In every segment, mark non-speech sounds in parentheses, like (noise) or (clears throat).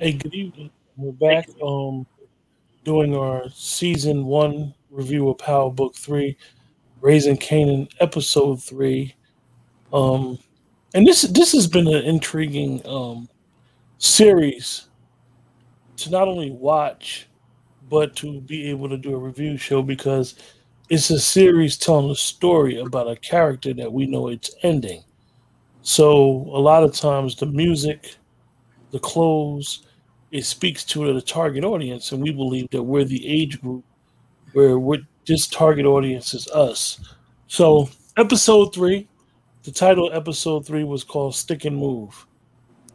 Hey, good evening. We're back um doing our season one review of Power Book Three, Raising Kanan, episode three. Um and this this has been an intriguing um series to not only watch but to be able to do a review show because it's a series telling a story about a character that we know it's ending. So a lot of times the music, the clothes, it speaks to the target audience, and we believe that we're the age group where we're, this target audience is us. So episode three, the title of episode three was called "Stick and Move."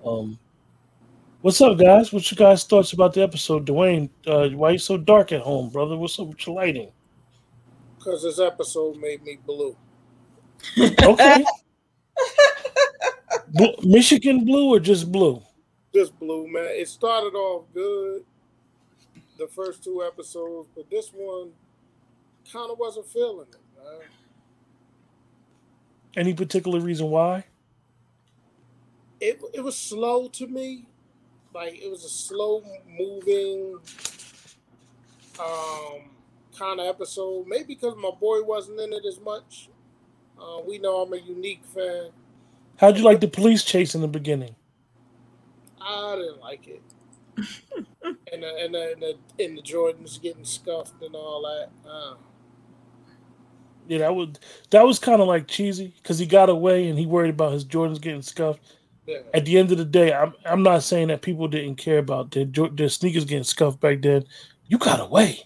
Um, what's up, guys? What's your guys' thoughts about the episode? Dwayne, uh, why you so dark at home, brother? What's up with your lighting? Because this episode made me blue. Okay. (laughs) Michigan blue or just blue? Just blue, man. It started off good, the first two episodes, but this one kind of wasn't feeling it, man. Any particular reason why? It, it was slow to me. Like, it was a slow moving um, kind of episode. Maybe because my boy wasn't in it as much. Uh, we know I'm a unique fan. How'd you like the police chase in the beginning? I didn't like it. (laughs) and the, and the, and the, and the Jordans getting scuffed and all that. Uh, Yeah, that was that was kind of like cheesy because he got away and he worried about his Jordans getting scuffed. yeah. At the end of the day, I'm I'm not saying that people didn't care about their their sneakers getting scuffed back then. You got away.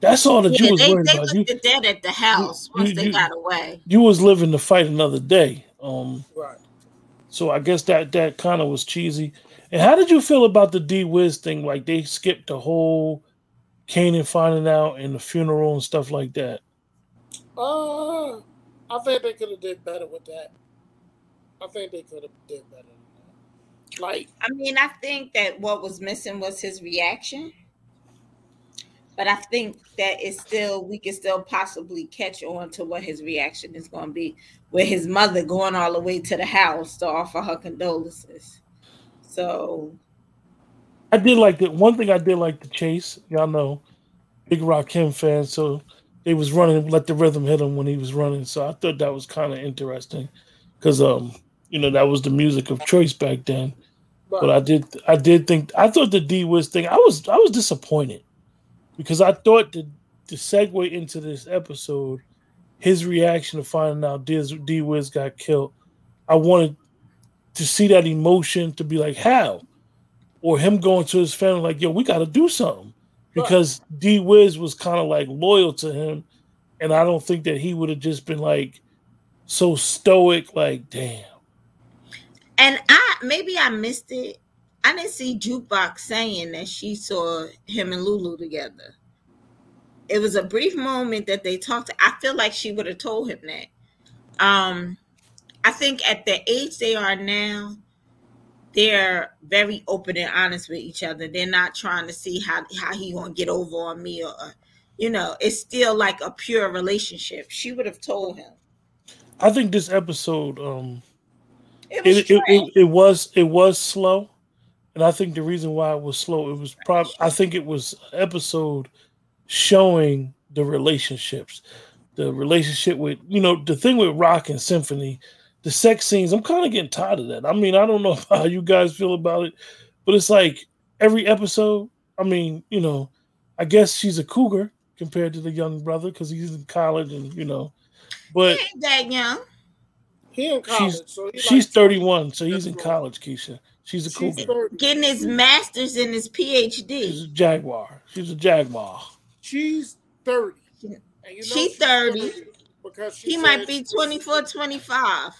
That's all that you Yeah, was they, worried they about. left You, dead at the house you- once you- they got away. you was living to fight another day. Um, Right. So I guess that that kind of was cheesy. And how did you feel about the D Wiz thing? Like they skipped the whole Kanan finding out and the funeral and stuff like that. Uh, I think they could have did better with that. I think they could have did better. Like, I mean, I think that what was missing was his reaction. But I think that it's still we can still possibly catch on to what his reaction is going to be, with his mother going all the way to the house to offer her condolences. So I did like the one thing I did like the chase. Y'all know, big rock Rakim fan, so they was running, let the rhythm hit him when he was running. So I thought that was kind of interesting because um, you know, that was the music of choice back then. but, But I did I did think I thought the D Wiz thing, I was I was disappointed because I thought the the segue into this episode, his reaction to finding out D Wiz got killed, I wanted to see that emotion to be like how, or him going to his family like, yo, we got to do something because D Wiz was kind of like loyal to him, and I don't think that he would have just been like so stoic, like damn. And I maybe I missed it. I didn't see Jukebox saying that she saw him and Lulu together. It was a brief moment that they talked. I feel like she would have told him that. Um, I think at the age they are now, they're very open and honest with each other. They're not trying to see how how he gonna get over on me or, you know, it's still like a pure relationship. She would have told him. I think this episode, um, It was it, it, it, it was it was slow, and I think the reason why it was slow, it was probably I think it was episode showing the relationships, the relationship with you know the thing with Rock and Symphony, the sex scenes. I'm kind of getting tired of that. I mean, I don't know (laughs) how you guys feel about it, but it's like every episode. I mean, you know, I guess she's a cougar compared to the young brother because he's in college and you know, but He ain't that young. he in college, so he she's like 31, so he's in college. Keisha, she's a She's cougar. 30. Getting his master's and his PhD. She's a jaguar. She's a jaguar. She's 30. You know She she's 30. Because she He might be she's 24, 25.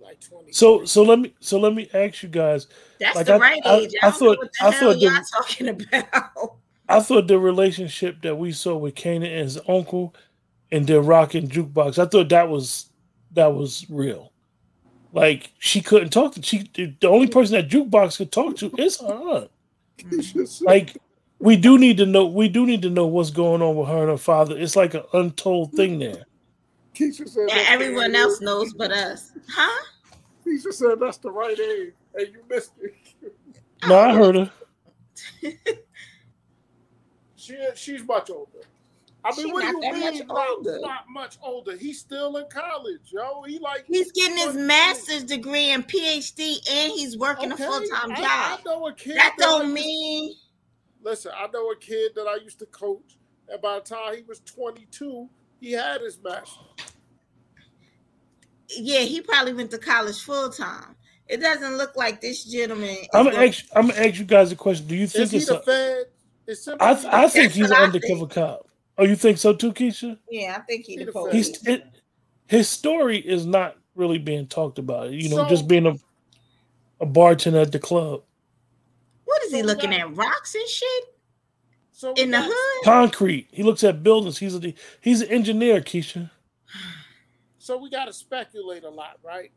Like 20. So so let me so let me ask you guys. That's Like, the I- right I- age. I I, don't thought- know what the I hell thought y'all talking about. I thought the relationship that we saw with Kanan and his uncle and their rock and jukebox, I thought that was that was real. Like she couldn't talk to she the only person that jukebox could talk to is her aunt. Mm-hmm. Like we do need to know we do need to know what's going on with her and her father. It's like an untold thing there. Keisha said Yeah, everyone else age. knows but us. Huh? Keisha said that's the right age. Hey, you missed it. No, I heard her. (laughs) She she's much older. I mean, She what not do you that much mean not, older. not much older? He's still in college, yo. He like He's getting his 22. master's degree and PhD, and he's working Okay, a full time job. I know a kid That that don't used- mean Listen, I know a kid that I used to coach, and by the time he was 22, he had his master. yeah, he probably went to college full time. It doesn't look like this gentleman. I'm gonna ask. I'm gonna ask you guys a question. Do you Is think he it's? the A, Fed? Is I I think he's an what I undercover cop. Oh, you think so too, Keisha? yeah, I think he He the the. He's it, his story is not really being talked about. You know, So- just being a a bartender at the club, what is he So looking that- at? Rocks and shit so in the hood? concrete. He looks at buildings. He's a he's an engineer, Keisha. So we got to speculate a lot, right?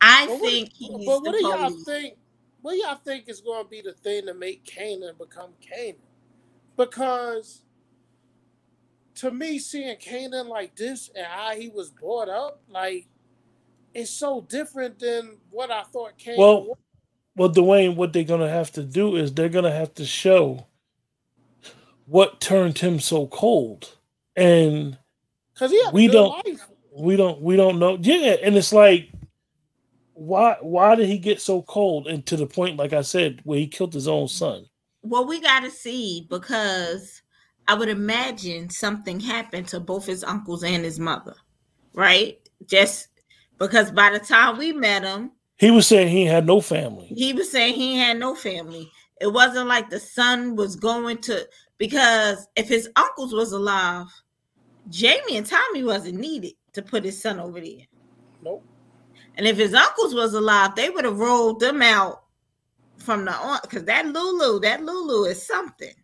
I But what- think he's but what the do y'all police. think? What do y'all think is going to be the thing to make Kanan become Kanan? Because to me, seeing Kanan like this and how he was brought up, like it's so different than what I thought Kanan Well, was. Well, Dwayne, what they're gonna have to do is they're gonna have to show what turned him so cold, and Because we good don't- life. we don't we don't know. Yeah, and it's like, why why did he get so cold? And to the point, like I said, where he killed his own son. Well, we got to see because I would imagine something happened to both his uncles and his mother, right? Just because by the time we met him, He was saying he had no family. he was saying he had no family. It wasn't like the son was going to because if his uncles was alive, Jamie and Tommy wasn't needed to put his son over there. Nope. And if his uncles was alive, they would have rolled them out from the on because that Lulu, that Lulu is something.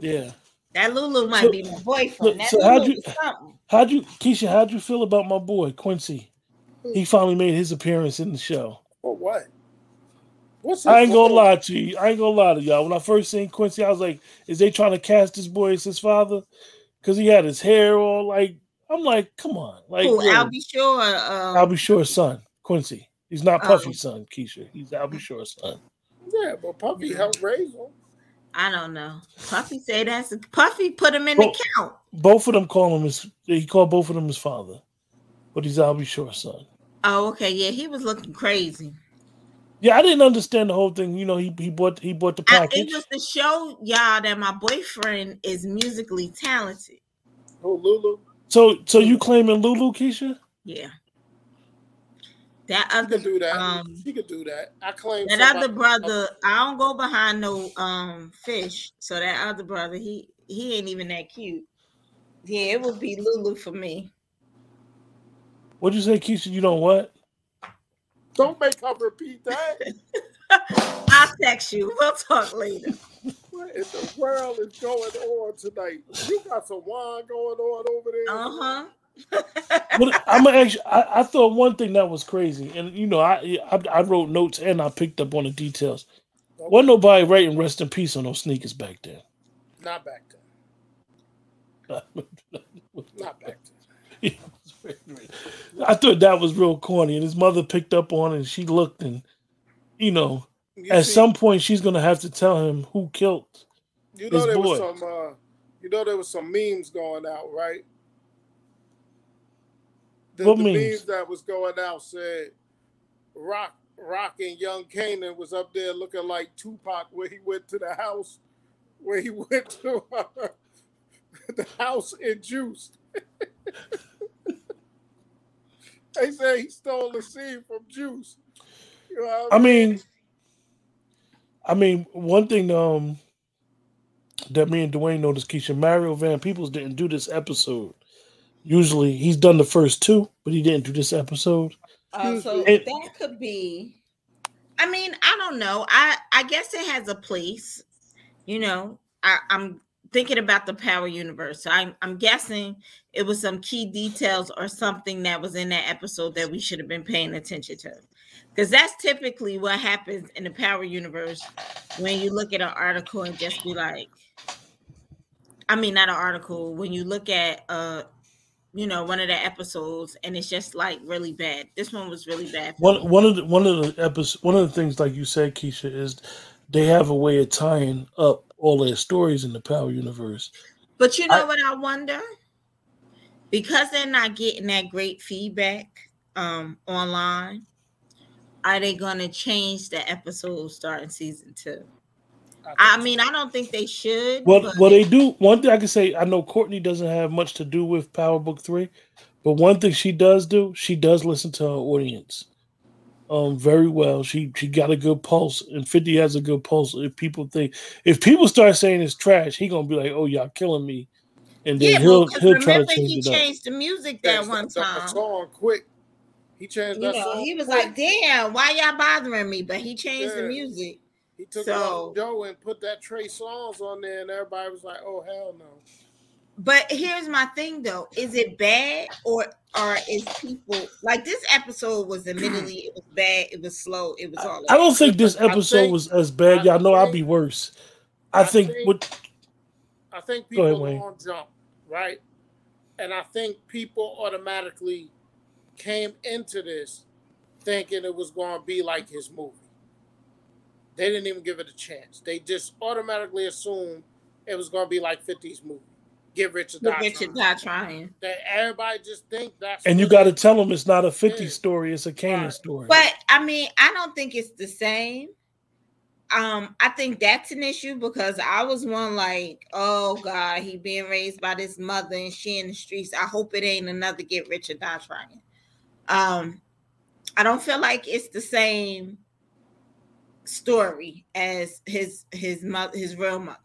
Yeah. That Lulu might So- be my boyfriend. look, that so how'd you- is something. How'd you, Keisha? How'd you feel about my boy Quincy? He finally made his appearance in the show. For what? What's I ain't gonna lie to you. I ain't gonna lie to y'all. When I first seen Quincy, I was like, "Is they trying to cast this boy as his father?" Because he had his hair all like. I'm like, come on, like Who, really, Al B. Sure. Um, Al B. Sure's son, Quincy. He's not Oh. Puffy's son, Keisha. He's Al B. Sure's son. Yeah, but Puffy helped raise him. I don't know. Puffy say that's Puffy put him in Well- the count. Both of them call him his. He called both of them his father, but he's Al B. Sure's son. Oh, okay. Yeah, he was looking crazy. Yeah, I didn't understand the whole thing. You know, he he bought he bought the I, package. it was to show y'all that my boyfriend is musically talented. Who, Lulu? So so you claiming Lulu, Keisha? Yeah. That She other could do that. um she could do that. I claim that somebody- other brother, I don't go behind no um fish. So that other brother, he he ain't even that cute. Yeah, it would be Lulu for me. What'd you say, Keisha? You know what? Don't make her repeat that. (laughs) I'll text you. We'll talk later. what in the world is going on tonight? You got some wine going on over there. Uh-huh. But I'm actually, I, I thought one thing that was crazy, and you know, I, I I wrote notes and I picked up on the details. Wasn't nobody writing "rest in peace" on those sneakers back then. Not back then. (laughs) Not back then. I thought that was real corny, and his mother picked up on it. and She looked, and you know, You at see- some point, she's gonna have to tell him who killed. you know his there boy. was some uh you know there was some memes going out, right? The, What the memes? that was going out said Rock Rock and Young Kanan was up there looking like Tupac where he went to the house where he (laughs) went to uh, (laughs) the house in Juice. (laughs) they say he stole the scene from Juice. You know I mean, I mean, one thing um that me and Dwayne noticed, Keisha, Mario Van Peebles didn't do this episode. Usually, he's done the first two, but he didn't do this episode. Uh, so It- that could be. I mean, I don't know. I I guess it has a place. You know, I, I'm thinking about the Power Universe. So I'm I'm guessing it was some key details or something that was in that episode that we should have been paying attention to. Because that's typically what happens in the Power Universe when you look at an article and just be like, I mean, not an article. When you look at uh you know, one of the episodes, and it's just like really bad. This one was really bad. One me. one of the one of the episodes, one of the things, like you said, Keisha, is they have a way of tying up all their stories in the Power universe. But you know I, what I wonder? Because they're not getting that great feedback um, online, are they going to change the episode starting season two? I, I mean, I don't think they should. Well, but... well, they do. One thing I can say, I know Courtney doesn't have much to do with Power Book Three, but one thing she does do, she does listen to her audience um very well. She she got a good pulse, and Fifty has a good pulse. If people think if people start saying it's trash, he gonna be like, "Oh, y'all killing me," and then yeah, he'll he'll try to change he it changed up. the music that yeah, one time. Song quick. He changed you that know, song. He was quick. like, "Damn, why y'all bothering me?" But he changed yeah. the music. He took so, Joe and put that Trey Songz on there, and everybody was like, "Oh hell no." But here's my thing though: is it bad or or is people like this episode was admittedly (clears throat) it was bad, it was slow, it was all. I, I don't think this episode think, was as bad. Y'all know I'd be worse. I, I think, think what. I think people ahead, are on jump right, and I think people automatically came into this thinking it was going to be like his movie. They didn't even give it a chance. They just automatically assumed it was going to be like 50's movie. Get rich or die, rich or die trying. That everybody just think that's. And you got to tell them it's not a 50 story; it's a Kanan right. story. But I mean, I don't think it's the same. Um, I think that's an issue because I was one like, oh God, he being raised by this mother and she in the streets. I hope it ain't another get rich or die trying. Um, I don't feel like it's the same story as his his mother, his real mother.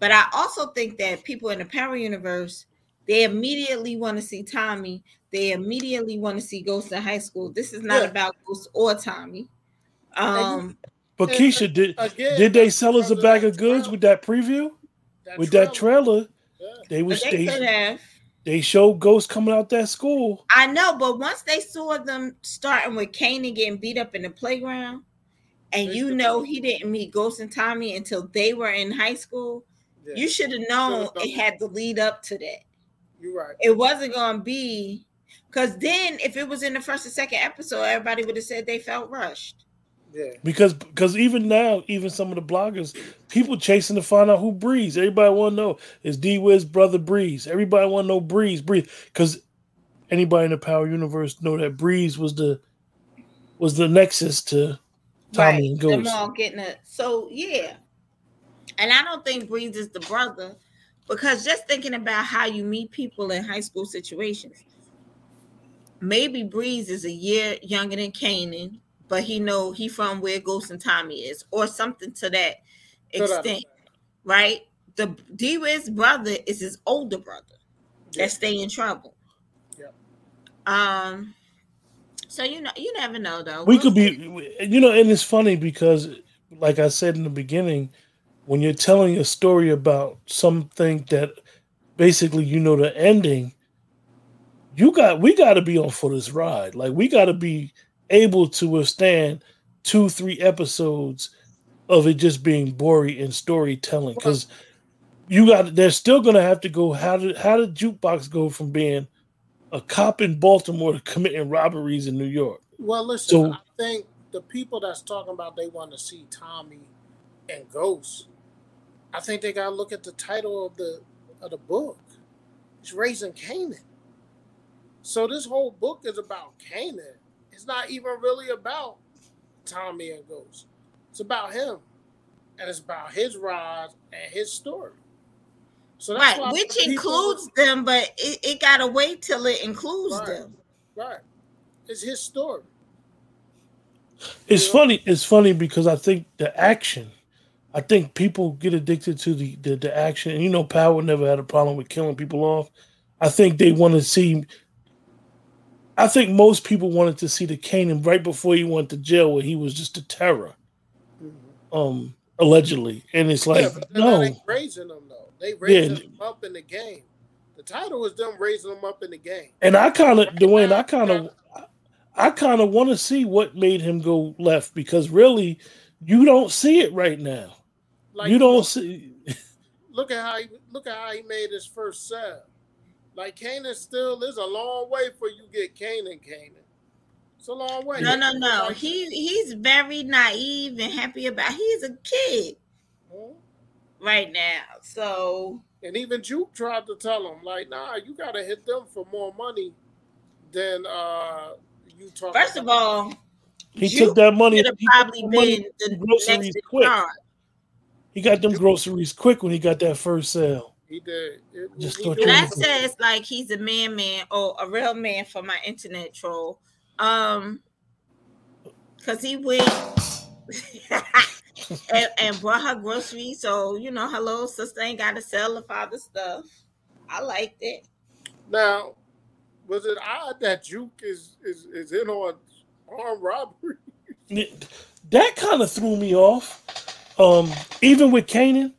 But I also think that people in the Power universe, they immediately want to see Tommy. They immediately want to see Ghost in high school. This is not yeah. about Ghost or Tommy. Um, but Keisha, did again, did they sell us a bag of goods with that preview? That with trailer. that trailer, yeah. they was they, they, they showed Ghost coming out that school. I know, but once they saw them starting with Kanan getting beat up in the playground, and you know he didn't meet Ghost and Tommy until they were in high school, yeah. You should have known it had to lead up to that. You're right. It wasn't gonna be because then if it was in the first and second episode, everybody would have said they felt rushed. Yeah. Because because even now, even some of the bloggers, people chasing to find out who Breeze. Everybody want to know is D Wiz brother Breeze. Everybody want to know Breeze. Breeze. Because anybody in the Power Universe know that Breeze was the was the nexus to Tommy right. and Ghost. Them all getting it. So yeah, and I don't think Breeze is the brother because just thinking about how you meet people in high school situations, maybe Breeze is a year younger than Kanan, but he know he from where Ghost and Tommy is, or something to that extent, right? The D Wiz brother is his older brother yeah. that stay in trouble. Yeah. Um. So you know, you never know though. We we'll could be, you know, and it's funny because, like I said in the beginning, when you're telling a story about something that basically you know the ending, you got we got to be on for this ride. Like we got to be able to withstand two, three episodes of it just being boring and storytelling because you got they're still gonna have to go. How did how did jukebox go from being a cop in Baltimore committing robberies in New York? Well, listen, so, I think the people that's talking about they want to see Tommy and Ghost I think they gotta look at the title of the of the book. It's raising Kanan. So this whole book is about Kanan. It's not even really about Tommy and Ghost. It's about him. And it's about his rise and his story. So right, which includes people, them, but it, it gotta wait till it includes right, them. Right. It's his story. It's you know? funny. It's funny because I think the action I think people get addicted to the, the, the action. And you know, Power never had a problem with killing people off. I think they want to see. I think most people wanted to see the Kanan right before he went to jail, where he was just a terror, mm-hmm. um, allegedly. And it's like, yeah, no, raising them though. They raising yeah. them up in the game. The title was them raising them up in the game. And I kind of, right Dwayne, I kind of, I kind of want to see what made him go left because really, you don't see it right now. Like you don't see. (laughs) look at how he look at how he made his first sale. Like Kanan still is a long way for you get Kanan, Kanan. It's a long way. No, no, no. He he's very naive and happy about. He's a kid hmm? Right now, so. And even Juke tried to tell him, like, nah, you gotta hit them for more money than uh you talk. First of all, he Juke took that money. Should have probably been the groceries quick. He got them groceries quick when he got that first sale. He did. It, Just he did. that says like he's a man, man, or a real man for my internet troll. Um, cause he went (laughs) and, and, brought her groceries. So you know, her little sister ain't got to sell the father stuff. I liked it. Now, was it odd that Juke is is is in on armed robbery? (laughs) That kind of threw me off. Um, even with Kanan,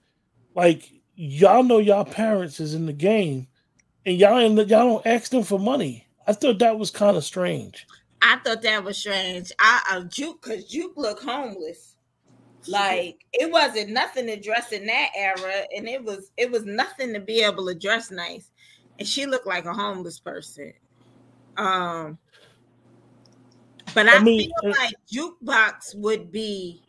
like y'all know y'all parents is in the game, and y'all y'all don't ask them for money. I thought that was kind of strange. I thought that was strange. I, I Juke because Juke looked homeless. Like it wasn't nothing to dress in that era, and it was it was nothing to be able to dress nice. And she looked like a homeless person. Um, but I, I mean, feel like jukebox would be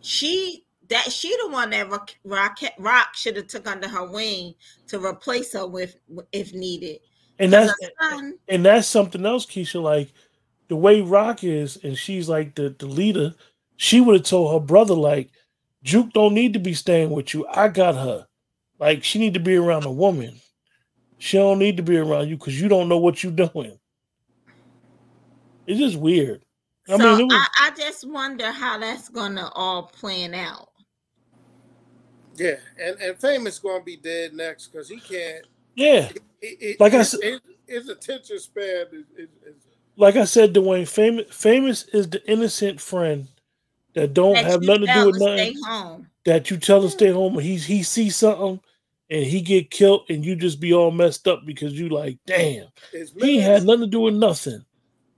she that she the one that rock rock should have took under her wing to replace her with if needed. And that's and that's something else, Keisha. Like the way Rock is, and she's like the, the leader, she would have told her brother, like, Juke don't need to be staying with you. I got her. Like, she need to be around a woman. She don't need to be around you because you don't know what you're doing. It's just weird. I so mean, was... I, I just wonder how that's gonna all plan out. Yeah, and and famous gonna be dead next because he can't. Yeah, it, it, like I said, his attention span is, is, is like I said, Dwayne, famous famous is the innocent friend that don't that have nothing to do with nothing. That you tell to stay home. He's he sees something and he get killed, and you just be all messed up because you like, damn, he had nothing to do with nothing.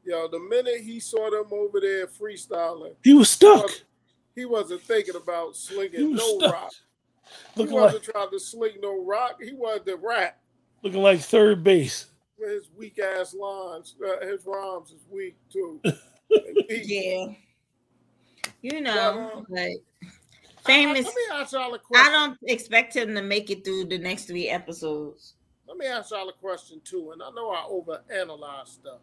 Yo, the minute he saw them over there freestyling, he was stuck. He wasn't, thinking about slinging no stuck. rock. Looking he wasn't like, trying to sling no rock. He wanted to rap. Looking like third base his weak ass lines. Uh, his rhymes is weak too. (laughs) yeah, you know, but, um, famous. let me ask y'all a question. I don't expect him to make it through the next three episodes. Let me ask y'all a question too, and I know I overanalyze stuff,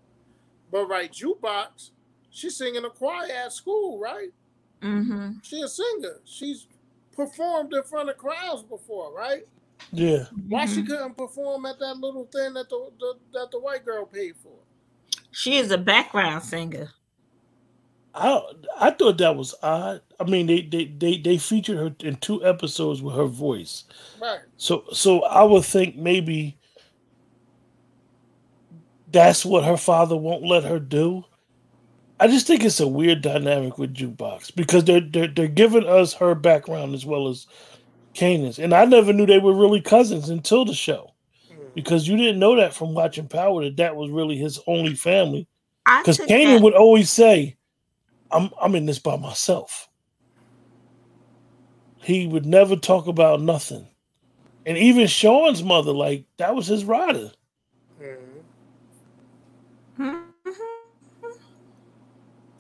but right, jukebox, she's singing a choir at school, right? Mm-hmm. She's a singer. She's performed in front of crowds before, right? Yeah. Why mm-hmm. she couldn't perform at that little thing that the, the, that the white girl paid for? She is a background singer. I I thought that was odd. I mean, they they they, they featured her in two episodes with her voice. Right. So so I would think maybe that's what her father won't let her do. I just think it's a weird dynamic with jukebox because they're they're, they're giving us her background as well as Kanan's. And I never knew they were really cousins until the show. Mm. Because you didn't know that from watching Power that that was really his only family. Because Kanan that- would always say, I'm, I'm in this by myself. He would never talk about nothing. And even Sean's mother, like, that was his rider. Mm-hmm.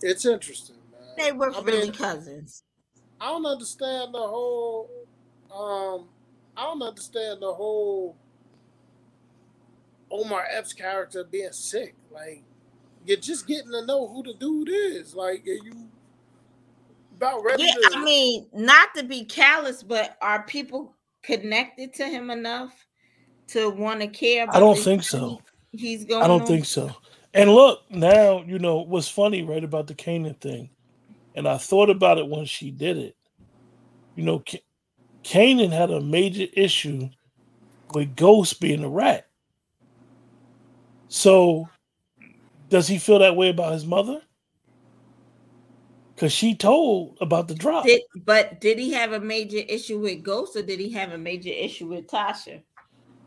It's interesting, man. They were I really mean, cousins. I don't understand the whole um, I don't understand the whole Omar Epps character being sick. Like, you're just getting to know who the dude is. Like, are you about ready? Yeah, to- I mean, not to be callous, but are people connected to him enough to want to care? I don't think so. He's going. I don't on? think so. And look, now you know what's funny, right, about the Kanan thing. And I thought about it when she did it. You know, Kanan had a major issue with Ghost being a rat. So, does he feel that way about his mother? Because she told about the drop. Did, but did he have a major issue with Ghost or did he have a major issue with Tasha?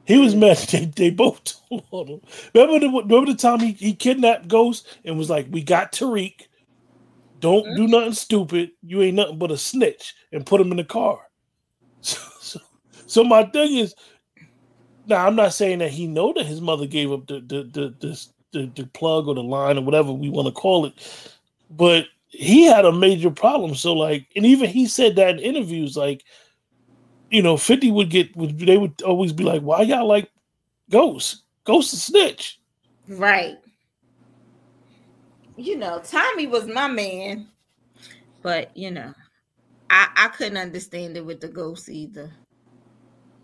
He was mad. (laughs) They, they both told him. Remember the, remember the time he, he kidnapped Ghost and was like, We got Tariq. Don't mm-hmm. do nothing stupid. You ain't nothing but a snitch and put him in the car. (laughs) So, so, so, my thing is, now I'm not saying that he know that his mother gave up the the the, the, the, the plug or the line or whatever we want to call it. But he had a major problem. So like, and even he said that in interviews, like, you know, 50 would get would they would always be like, Why y'all like Ghost? Ghost is snitch. Right. You know, Tommy was my man, but you know, I I couldn't understand it with the ghost either.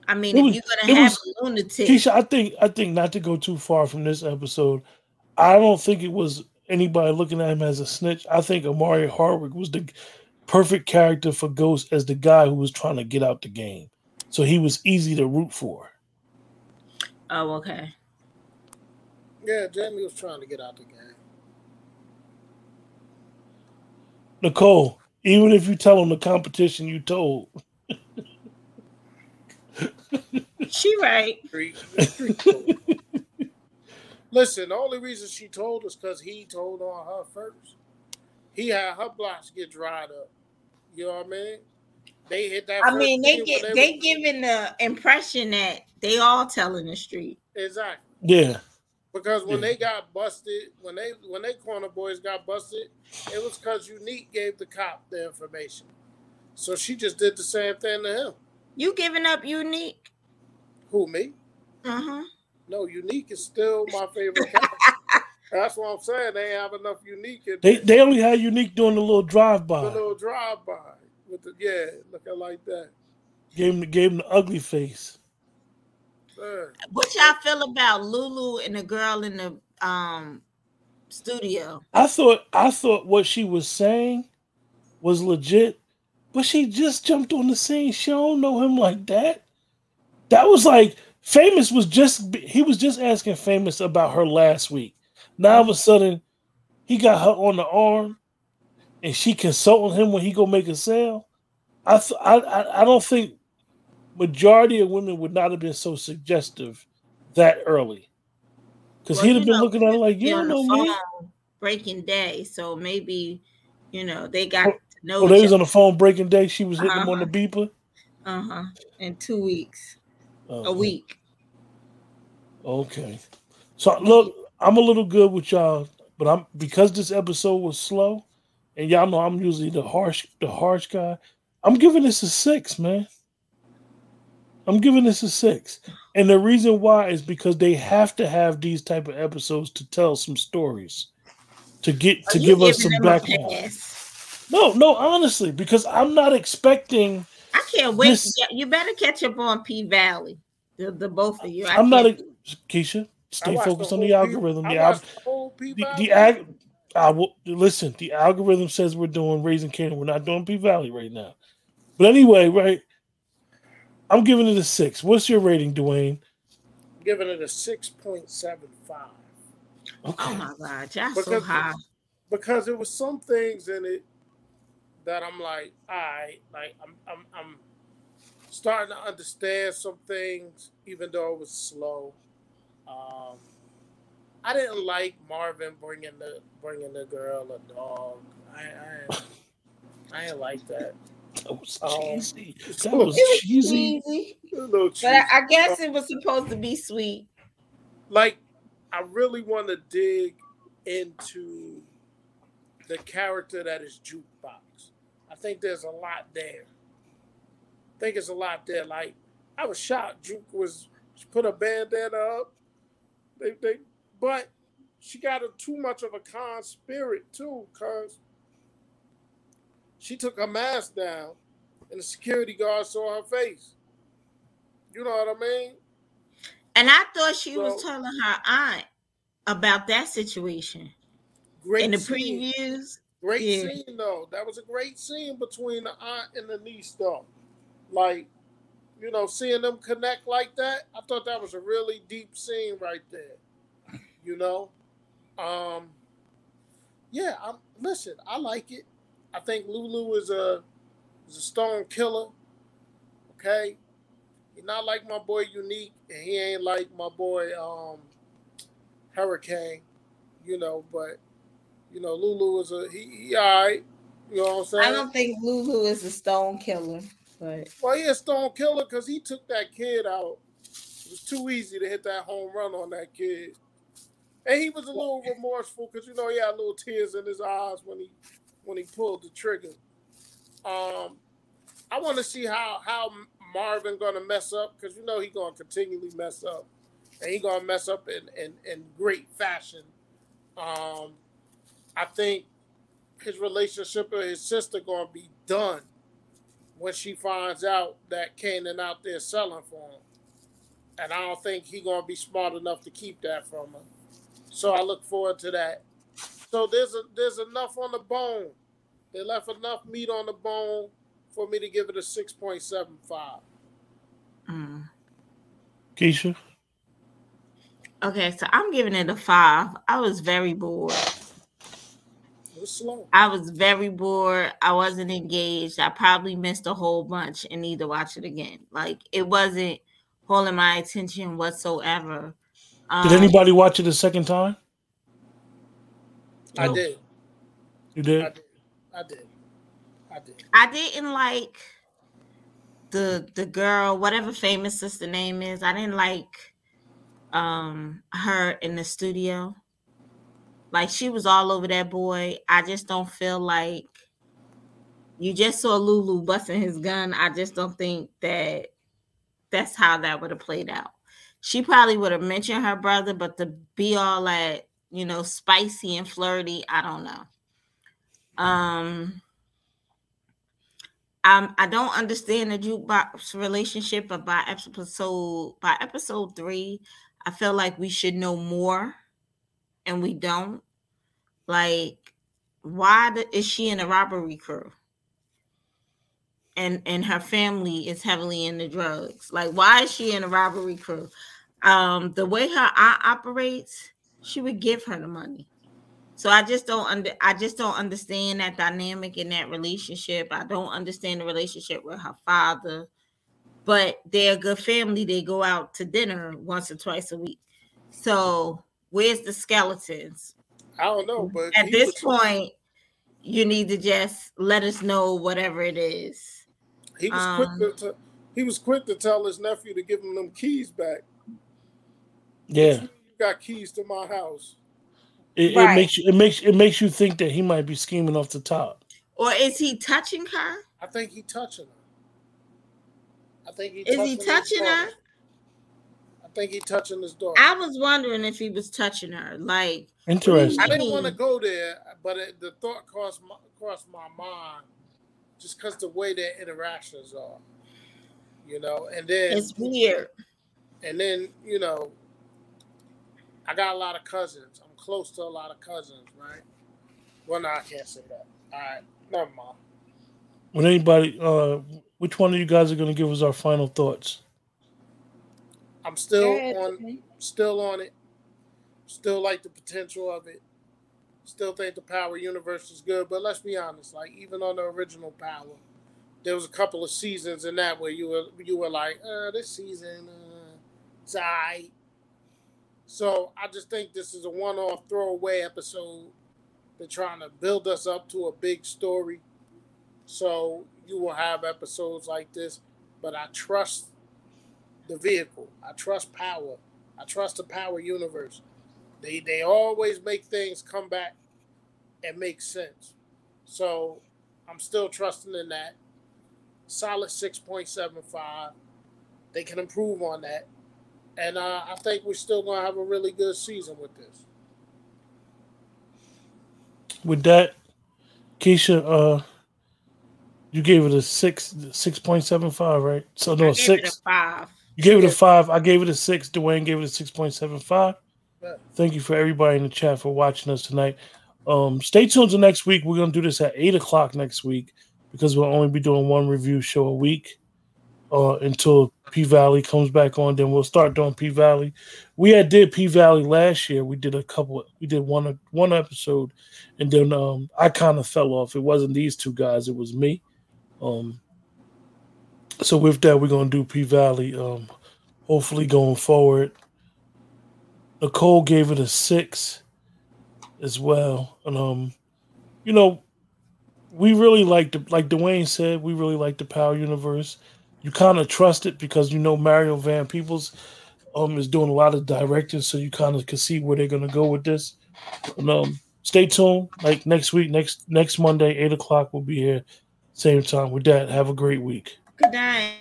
I mean, if you're gonna have was- a lunatic, Keisha, I think I think not to go too far from this episode, I don't think it was anybody looking at him as a snitch. I think Omari Hardwick was the perfect character for Ghost as the guy who was trying to get out the game. So he was easy to root for. oh okay. Yeah, Jamie was trying to get out the game. Nicole, even if you tell him the competition you told, She right. Street- street code. Listen, the only reason she told us because he told on her first. He had her blocks get dried up. You know what I mean? They hit that. I first mean, they get when they was- giving the impression that they all telling the street. exactly yeah, because when Yeah. they got busted, when they when they corner boys got busted, it was because Unique gave the cop the information. So she just did the same thing to him. You giving up unique? Who me? Uh huh. No, Unique is still my favorite. (laughs) That's what I'm saying. They have enough Unique in they they only had Unique doing the little drive by. the little drive by with the yeah, looking like that. gave him gave him the ugly face. Sir. What y'all feel about Lulu and the girl in the um studio? I thought I thought what she was saying was legit, but she just jumped on the scene. She don't know him like that. That was like famous was just he was just asking famous about her last week. Now all of a sudden he got her on the arm, and she consulting him when he go make a sale. I th- I, I I don't think majority of women would not have been so suggestive that early. Because Well, he'd have been know, looking at her like, you don't know me. breaking day, so maybe you know they got Oh, to know. Oh, they was on the phone breaking day. She was hitting him Uh-huh. on the beeper. Uh huh. In two weeks, Oh, a week. Okay. So look, I'm a little good with y'all, but I'm because this episode was slow, and y'all know I'm usually the harsh, the harsh guy. I'm giving this a six, man. I'm giving this a six, and the reason why is because they have to have these type of episodes to tell some stories, to get to Are give us some background. No, no, honestly, because I'm not expecting. I can't wait. This- you better catch up on P Valley. The, the both of you. I I'm not a Keisha. Stay watched focused on the P- algorithm. I The al- the whole the, the ag I will listen. The algorithm says we're doing raising Kanan. We're not doing P Valley right now. But anyway, right? I'm giving it a six. What's your rating, Dwayne? I'm giving it a six point seven five. Oh my God, y'all so Because- high. because there was some things in it that I'm like, all right, like I'm I'm I'm starting to understand some things, even though it was slow. Um, I didn't like Marvin bringing the bringing the girl a dog. I I, I didn't like that. That was Oh. (laughs) cheesy. That was was cheesy. cheesy, A but I, I guess it was supposed to be sweet. like I really want to dig into the character that is jukebox. I think there's a lot there. I think it's a lot there. Like I was shocked Juke was she put a bandana up. They they but she got a too much of a con spirit too, cause she took her mask down and the security guard saw her face. You know what I mean? And I thought she was telling her aunt about that situation Great in the scene. previews. Great Yeah. scene though. That was a great scene between the aunt and the niece though. Like, you know, seeing them connect like that, I thought that was a really deep scene right there. You know? Um yeah, I'm listen, I like it. I think Lulu is a is a stone killer. Okay? He's not like my boy Unique, and he ain't like my boy um Hurricane, you know, but you know, Lulu is a he, he all right. You know what I'm saying? I don't think Lulu is a stone killer, Well, he a stone killer because he took that kid out. It was too easy to hit that home run on that kid. and he was a little remorseful because you know he had little tears in his eyes when he when he pulled the trigger. Um, I want to see how how Marvin gonna mess up because you know he gonna continually mess up, and he gonna mess up in in, in great fashion. Um, I think his relationship with his sister gonna be done when she finds out that Kanan out there selling for him, and I don't think he gonna be smart enough to keep that from her. So I look forward to that. So there's a there's enough on the bone. They left enough meat on the bone for me to give it a six point seven five. Mm. Keisha. Okay, so I'm giving it a five. I was very bored. It was slow. I was very bored. I wasn't engaged. I probably missed a whole bunch and need to watch it again. Like it wasn't holding my attention whatsoever. Did Um, anybody watch it a second time? I No. did. You I did. did. I did. I did. I didn't like the the girl, whatever famous sister name is. I didn't like um her in the studio. Like she was all over that boy. I just don't feel like you just saw Lulu busting his gun. I just don't think that that's how that would have played out. She probably would have mentioned her brother, but to be all that, you know, spicy and flirty, I don't know. Um um, I don't understand the jukebox relationship, but by episode by episode three, I feel like we should know more, and we don't. Like, why the, is she in a robbery crew? And and her family is heavily into drugs. Like, why is she in a robbery crew? Um, the way her aunt operates, she would give her the money. So I just don't under I just don't understand that dynamic in that relationship. I don't understand the relationship with her father. But they're a good family. They go out to dinner once or twice a week. So where's the skeletons? I don't know, but At this was, point, you need to just let us know whatever it is. he was um, quick to, to he was quick to tell his nephew to give him them keys back. Yeah. You got keys to my house. It, it makes you it makes it makes you think that he might be scheming off the top. Or is he touching her? I think he touching her. I think he Is he his touching her? Daughter. I think he touching his daughter. I was wondering if he was touching her. Like, Interesting. I didn't want to go there, but it, the thought crossed my, crossed my mind just because the way their interactions are, you know. And then it's weird. and then you know, I got a lot of cousins. I'm close to a lot of cousins, right? Well, no, I can't say that. All right, never mind. When anybody, uh, which one of you guys are going to give us our final thoughts? I'm still on, still on it. Still like the potential of it. Still think the Power Universe is good, but let's be honest. Like even on the original Power, there was a couple of seasons in that where you were you were like, uh, this season, uh, it's. So I just think this is a one-off throwaway episode. They're trying to build us up to a big story. So you will have episodes like this, but I trust the vehicle. I trust power. I trust the power universe. They they always make things come back and make sense. So I'm still trusting in that. Solid six point seven five. They can improve on that. And uh, I think we're still gonna have a really good season with this. With that, Keisha, uh, you gave it a six, six point seven five, right? So I no, gave it a six. five. You gave it a five. I gave it a six. Dwayne gave it a six point seven five. Thank you for everybody in the chat for watching us tonight. Um, stay tuned to next week. We're gonna do this at eight o'clock next week because we'll only be doing one review show a week uh, until P Valley comes back on. Then we'll start doing P Valley. We had did P Valley last year. We did a couple. We did one one episode, and then um, I kind of fell off. It wasn't these two guys. It was me. Um, so with that, we're gonna do P Valley. Um, hopefully going forward. Nicole gave it a six as well, and um, you know, we really like the like Dwayne said, we really like the Power Universe. You kind of trust it because you know Mario Van Peebles um, is doing a lot of directing, so you kind of can see where they're gonna go with this. And, um, stay tuned. Like next week, next next Monday, eight o'clock, we'll be here, same time. With that, have a great week. Good night.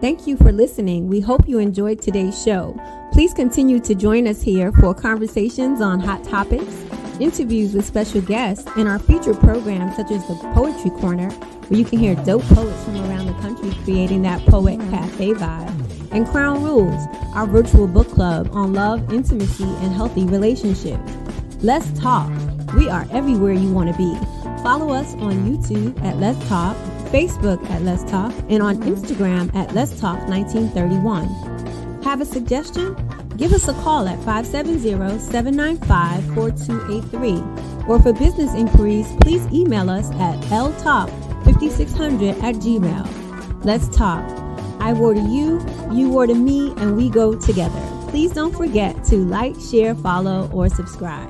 Thank you for listening. We hope you enjoyed today's show. Please continue to join us here for conversations on hot topics, interviews with special guests, and our featured programs such as the Poetry Corner, where you can hear dope poets from around the country creating that poet cafe vibe, and Crown Rules, our virtual book club on love, intimacy, and healthy relationships. Let's talk. We are everywhere you want to be. Follow us on YouTube at Let's Talk Facebook at Let's Talk, and on Instagram at Let's Talk 1931. Have a suggestion? Give us a call at 570-795-4283. Or for business inquiries, please email us at ltalk5600 at gmail. Let's talk. I wore to you, you wore to me, and we go together. Please don't forget to like, share, follow, or subscribe.